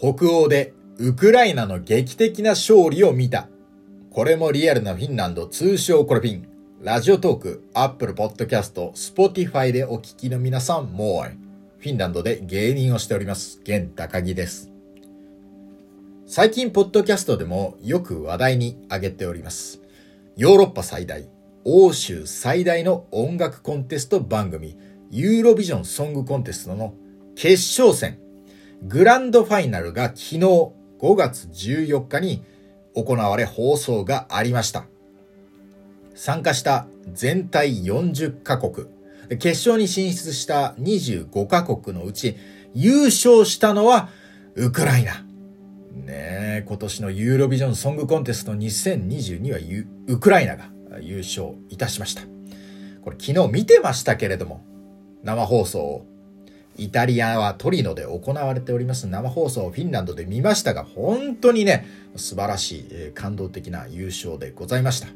北欧でウクライナの劇的な勝利を見た。これもリアルなフィンランド通称コレフィン。 Radiotalk、Apple Podcast、Spotify でお聞きの皆さん、 Moi、フィンランドで芸人をしております。現高木です。最近、ポッドキャストでもよく話題に挙げております。ヨーロッパ最大、欧州最大の音楽コンテスト番組、ユーロビジョンソングコンテストの決勝戦、グランドファイナルが昨日5月14日に行われ放送がありました。参加した全体40カ国、決勝に進出した25カ国のうち優勝したのはウクライナ。ねえ、今年のユーロビジョンソングコンテスト2022はウクライナが優勝いたしました。これ昨日見てましたけれども、生放送をイタリアはトリノで行われております生放送をフィンランドで見ましたが、本当にね、素晴らしい、え感動的な優勝でございました。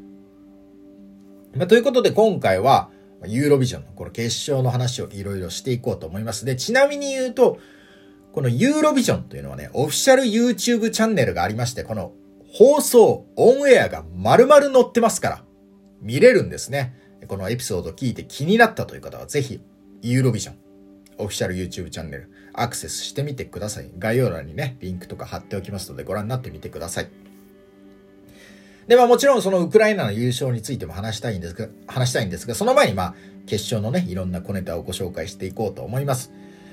まあ、ということで今回は、ユーロビジョンのこの決勝の話をいろいろしていこうと思います。で、ちなみに言うと、このユーロビジョンというのはね、オフィシャル YouTube チャンネルがありまして、この放送、オンエアが丸々載ってますから、見れるんですね。このエピソード聞いて気になったという方は、ぜひ、ユーロビジョン、オフィシャル YouTube チャンネル、アクセスしてみてください。概要欄にね、リンクとか貼っておきますので、ご覧になってみてください。で、まあもちろんそのウクライナの優勝についても話したいんですが、話したいんですが、その前にまあ、決勝のね、いろんな小ネタをご紹介していこうと思います。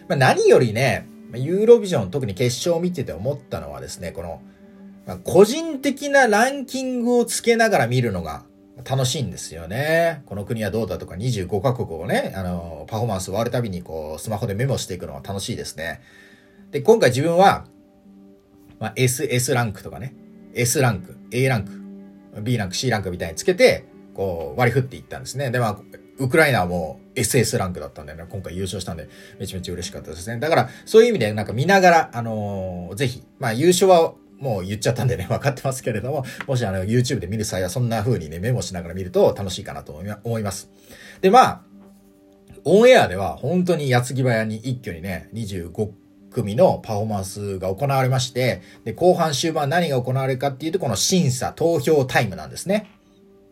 まあ何よりね、ユーロビジョン、特に決勝を見てて思ったのはですね、この、ま、個人的なランキングをつけながら見るのが楽しいんですよね。この国はどうだとか25カ国をね、あの、パフォーマンス終わるたびにこう、スマホでメモしていくのが楽しいですね。で、今回自分は、まあ、S、S ランクとかね、S ランク、A ランク、B ランク、C ランクみたいにつけて、こう、割り振っていったんですね。で、まあ、ウクライナはもう SS ランクだったんでね、今回優勝したんで、めちゃめちゃ嬉しかったですね。だから、そういう意味でなんか見ながら、あのー、ぜひ、まあ優勝はもう言っちゃったんでね、分かってますけれども、もしあの、YouTube で見る際はそんな風にね、メモしながら見ると楽しいかなと思います。で、まあ、オンエアでは本当に矢継ぎ早に一挙にね、25組のパフォーマンスが行われまして、で、後半終盤何が行われるかっていうと、この審査、投票タイムなんですね。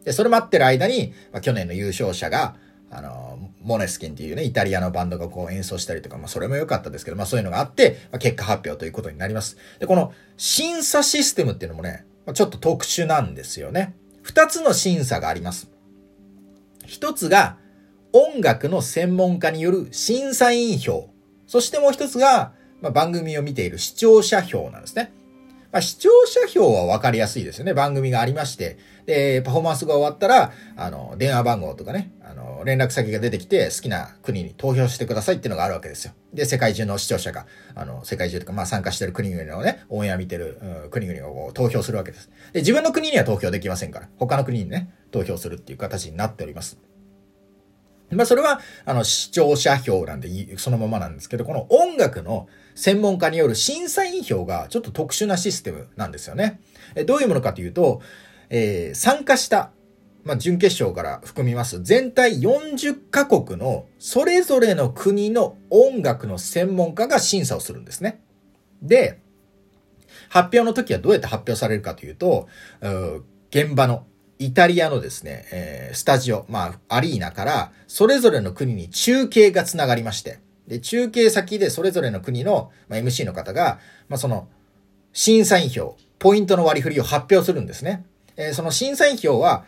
で、それ待ってる間に、まあ、去年の優勝者が、あの、モネスキンっていうね、イタリアのバンドがこう演奏したりとか、まあそれも良かったですけど、まあそういうのがあって、まあ、結果発表ということになります。で、この審査システムっていうのもねま、ちょっと特殊なんですよね。二つの審査があります。一つが、音楽の専門家による審査員票。そしてもう一つが、まあ、番組を見ている視聴者票なんですね。まあ、視聴者票は分かりやすいですよね。番組がありまして。で、パフォーマンスが終わったら、あの、電話番号とかね、あの、連絡先が出てきて、好きな国に投票してくださいっていうのがあるわけですよ。で、世界中の視聴者が、あの、世界中とか、まあ、参加してる国々のね、オンエア見てる、うん、国々を投票するわけです。で、自分の国には投票できませんから、他の国にね、投票するっていう形になっております。まあ、それは、あの、視聴者票なんで、そのままなんですけど、この音楽の専門家による審査員票がちょっと特殊なシステムなんですよね。えどういうものかというと、えー、参加した、まあ、準決勝から含みます全体40カ国のそれぞれの国の音楽の専門家が審査をするんですね。で、発表の時はどうやって発表されるかというと、う現場のイタリアのですね、えー、スタジオ、まあ、アリーナから、それぞれの国に中継がつながりまして、で、中継先でそれぞれの国の、まあ、MC の方が、まあ、その、審査員票、ポイントの割り振りを発表するんですね。えー、その審査員票は、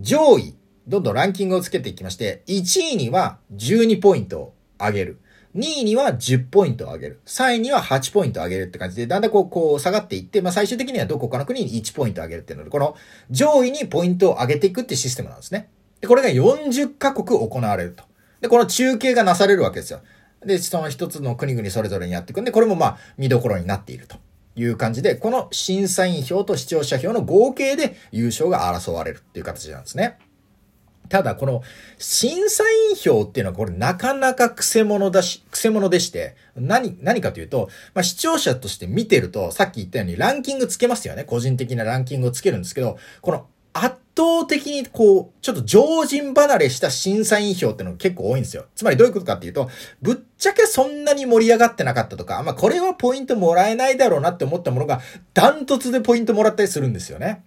上位、どんどんランキングをつけていきまして、1位には12ポイントを上げる。2位には10ポイントを上げる。3位には8ポイントを上げるって感じで、だんだんこう、こう下がっていって、まあ最終的にはどこかの国に1ポイントを上げるっていうので、この上位にポイントを上げていくってシステムなんですね。で、これが40カ国行われると。で、この中継がなされるわけですよ。で、その一つの国々それぞれにやっていくんで、これもまあ見どころになっているという感じで、この審査員票と視聴者票の合計で優勝が争われるっていう形なんですね。ただ、この審査員票っていうのはこれなかなか癖者だし、癖者でして、何、何かというと、まあ、視聴者として見てると、さっき言ったようにランキングつけますよね。個人的なランキングをつけるんですけど、この圧倒的にこう、ちょっと常人離れした審査員票ってのが結構多いんですよ。つまりどういうことかっていうと、ぶっちゃけそんなに盛り上がってなかったとか、まあこれはポイントもらえないだろうなって思ったものが、ダントツでポイントもらったりするんですよね。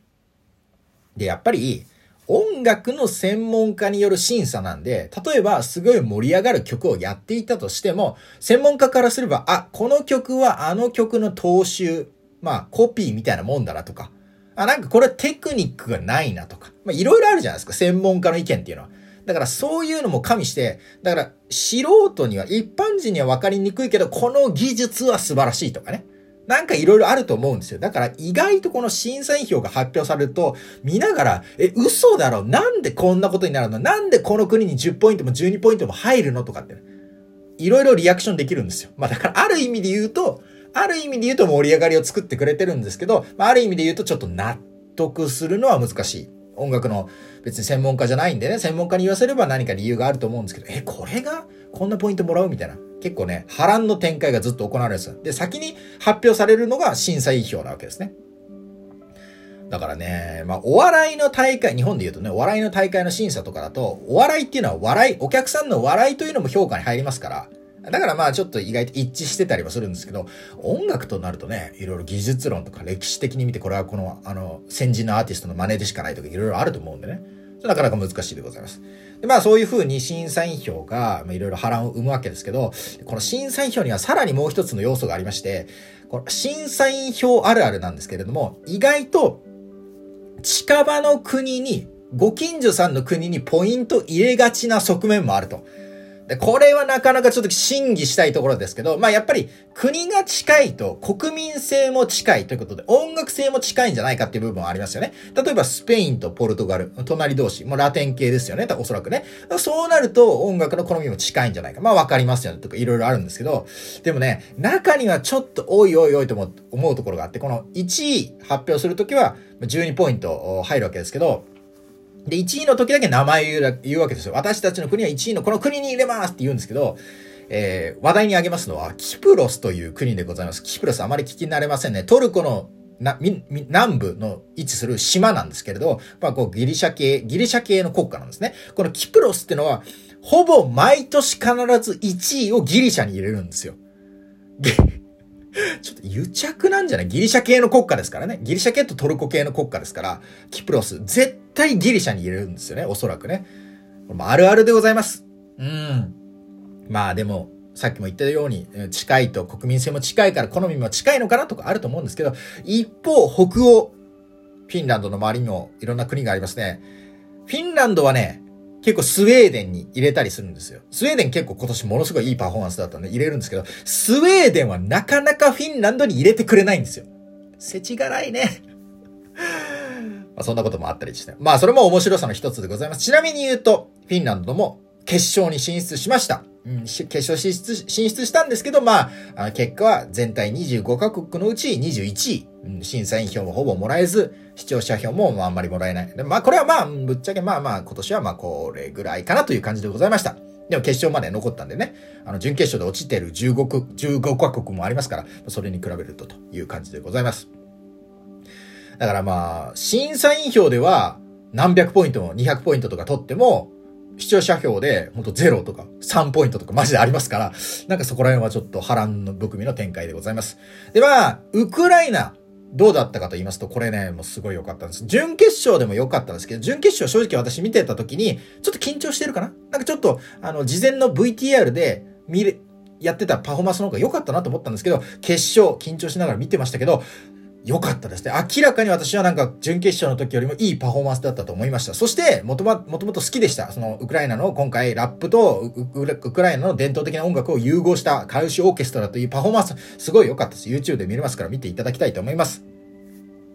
で、やっぱり、音楽の専門家による審査なんで、例えばすごい盛り上がる曲をやっていたとしても、専門家からすれば、あ、この曲はあの曲の踏襲、まあコピーみたいなもんだなとか、あ、なんかこれテクニックがないなとか、まあいろいろあるじゃないですか、専門家の意見っていうのは。だからそういうのも加味して、だから素人には、一般人には分かりにくいけど、この技術は素晴らしいとかね。なんかいろいろあると思うんですよ。だから意外とこの審査員票が発表されると、見ながら、え、嘘だろなんでこんなことになるの？なんでこの国に10ポイントも12ポイントも入るの？とかって、ね、いろいろリアクションできるんですよ。まあだからある意味で言うと、ある意味で言うと盛り上がりを作ってくれてるんですけど、まあ、ある意味で言うとちょっと納得するのは難しい。音楽の別に専門家じゃないんでね、専門家に言わせれば何か理由があると思うんですけど、え、これがこんなポイントもらうみたいな。結構ね、波乱の展開がずっと行われるんですよ。で、先に発表されるのが審査委員票なわけですね。だからね、まあ、お笑いの大会、日本で言うとね、お笑いの大会の審査とかだと、お笑いっていうのは笑い、お客さんの笑いというのも評価に入りますから、だからまあちょっと意外と一致してたりもするんですけど、音楽となるとね、いろいろ技術論とか歴史的に見て、これはこの、あの、先人のアーティストの真似でしかないとかいろいろあると思うんでね。なかなか難しいでございます。で、まあそういうふうに審査員票がいろいろ波乱を生むわけですけど、この審査員票にはさらにもう一つの要素がありまして、この審査員票あるあるなんですけれども、意外と近場の国に、ご近所さんの国にポイント入れがちな側面もあると。で、これはなかなかちょっと審議したいところですけど、まあやっぱり国が近いと国民性も近いということで、音楽性も近いんじゃないかっていう部分はありますよね。例えばスペインとポルトガル、隣同士、もうラテン系ですよね、おそらくね。そうなると音楽の好みも近いんじゃないか。まあわかりますよね、とかいろいろあるんですけど、でもね、中にはちょっとおいおいおいと思うところがあって、この1位発表するときは12ポイント入るわけですけど、で、1位の時だけ名前言うわけですよ。私たちの国は1位のこの国に入れますって言うんですけど、えー、話題に挙げますのは、キプロスという国でございます。キプロスあまり聞き慣れませんね。トルコのな、み、南部の位置する島なんですけれど、まあ、こう、ギリシャ系、ギリシャ系の国家なんですね。このキプロスってのは、ほぼ毎年必ず1位をギリシャに入れるんですよ。ちょっと癒着なんじゃない？ギリシャ系の国家ですからね。ギリシャ系とトルコ系の国家ですから、キプロス、絶対ギリシャに入れるんですよね。おそらくね。あるあるでございます。うん。まあでも、さっきも言ったように、近いと国民性も近いから好みも近いのかなとかあると思うんですけど、一方、北欧、フィンランドの周りにもいろんな国がありますね。フィンランドはね、結構スウェーデンに入れたりするんですよ。スウェーデン結構今年ものすごいいいパフォーマンスだったんで入れるんですけど、スウェーデンはなかなかフィンランドに入れてくれないんですよ。世知辛いね。まあそんなこともあったりして。まあそれも面白さの一つでございます。ちなみに言うと、フィンランドも決勝に進出しました。うん、決勝進出、進出したんですけど、まあ、結果は全体25カ国のうち21位。うん、審査員票もほぼもらえず、視聴者票もあんまりもらえない。まあ、これはまあ、ぶっちゃけまあまあ、今年はまあ、これぐらいかなという感じでございました。でも決勝まで残ったんでね、あの、準決勝で落ちてる15、15カ国もありますから、それに比べるとという感じでございます。だからまあ、審査員票では何百ポイントも200ポイントとか取っても、視聴者票で、ほんと0とか3ポイントとかマジでありますから、なんかそこら辺はちょっと波乱の含みの展開でございます。で、まあ、ウクライナ、どうだったかと言いますと、これね、もうすごい良かったんです。準決勝でも良かったんですけど、準決勝正直私見てた時に、ちょっと緊張してるかな？なんかちょっと、あの、事前の VTR で見れ、やってたパフォーマンスの方が良かったなと思ったんですけど、決勝、緊張しながら見てましたけど、良かったですね。明らかに私はなんか準決勝の時よりもいいパフォーマンスだったと思いました。そして、もともと好きでした。その、ウクライナの今回ラップとウクライナの伝統的な音楽を融合したカウシオーケストラというパフォーマンス、すごい良かったです。YouTube で見れますから見ていただきたいと思います。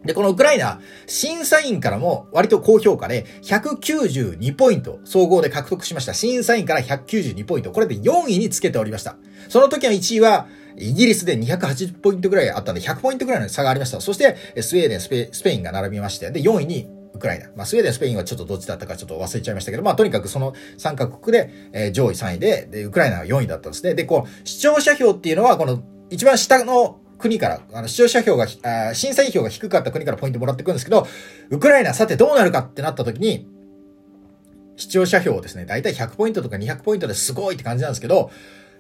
で、このウクライナ、審査員からも割と高評価で192ポイント総合で獲得しました。審査員から192ポイント。これで4位につけておりました。その時の1位は、イギリスで280ポイントぐらいあったんで、100ポイントぐらいの差がありました。そして、スウェーデン、スペスペインが並びまして、で、4位にウクライナ。まあ、スウェーデン、スペインはちょっとどっちだったかちょっと忘れちゃいましたけど、まあ、とにかくその3カ国で、えー、上位3位で、で、ウクライナは4位だったんですね。で、こう、視聴者票っていうのは、この、一番下の国から、あの、視聴者票が、あ審査員票が低かった国からポイントもらってくるんですけど、ウクライナさてどうなるかってなった時に、視聴者票をですね、だいたい100ポイントとか200ポイントですごいって感じなんですけど、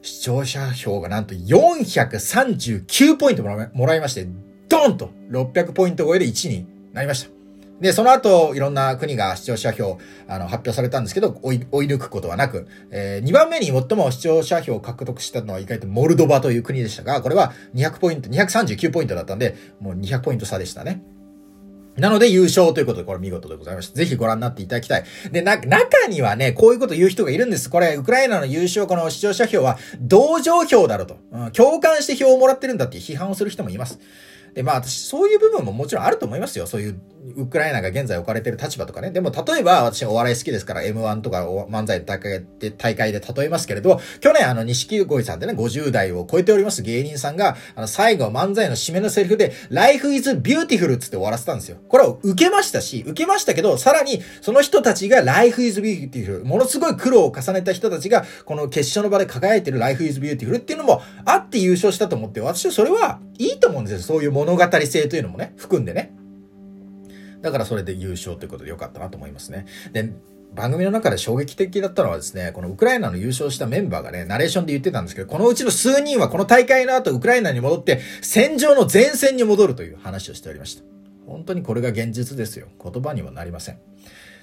視聴者票がなんと439ポイントもらいまして、ドンと600ポイント超えで1位になりました。で、その後、いろんな国が視聴者票、あの、発表されたんですけど、追い、追い抜くことはなく、えー、2番目に最も視聴者票を獲得したのは意外とモルドバという国でしたが、これは200ポイント、239ポイントだったんで、もう200ポイント差でしたね。なので優勝ということで、これ見事でございました。ぜひご覧になっていただきたい。で、な、中にはね、こういうこと言う人がいるんです。これ、ウクライナの優勝、この視聴者票は、同情票だろと。うん、共感して票をもらってるんだって批判をする人もいます。で、まあ私、そういう部分ももちろんあると思いますよ。そういうウクライナが現在置かれてる立場とかね。でも、例えば、私お笑い好きですから、M1 とか漫才大会で、大会で例えますけれど、去年あの、錦鯉さんでね、50代を超えております芸人さんが、あの、最後漫才の締めのセリフで、Life is beautiful つって終わらせたんですよ。これを受けましたし、受けましたけど、さらに、その人たちが Life is beautiful、ものすごい苦労を重ねた人たちが、この決勝の場で輝いてる Life is beautiful っていうのもあって優勝したと思って、私はそれはいいと思うんですよ。そういう物語性というのもね、含んでね。だからそれで優勝ということで良かったなと思いますね。で、番組の中で衝撃的だったのはですね、このウクライナの優勝したメンバーがね、ナレーションで言ってたんですけど、このうちの数人はこの大会の後ウクライナに戻って戦場の前線に戻るという話をしておりました。本当にこれが現実ですよ。言葉にもなりません。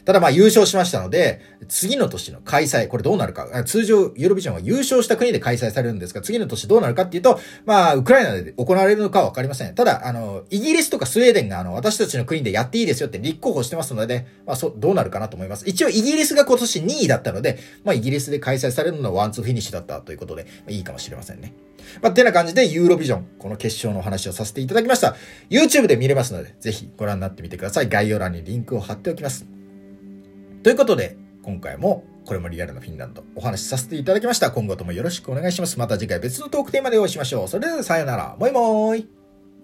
ただまあ優勝しましたので、次の年の開催、これどうなるか、通常ユーロビジョンは優勝した国で開催されるんですが、次の年どうなるかっていうと、まあ、ウクライナで行われるのかはわかりません。ただ、あの、イギリスとかスウェーデンが、あの、私たちの国でやっていいですよって立候補してますので、まあ、そ、どうなるかなと思います。一応、イギリスが今年2位だったので、まあ、イギリスで開催されるのはワンツーフィニッシュだったということで、まあ、いいかもしれませんね。まあ、てな感じで、ユーロビジョン、この決勝のお話をさせていただきました。YouTube で見れますので、ぜひご覧になってみてください。概要欄にリンクを貼っておきます。ということで、今回もこれもリアルなフィンランドお話しさせていただきました。今後ともよろしくお願いします。また次回別のトークテーマでお会いしましょう。それではさよなら。 Moi moi。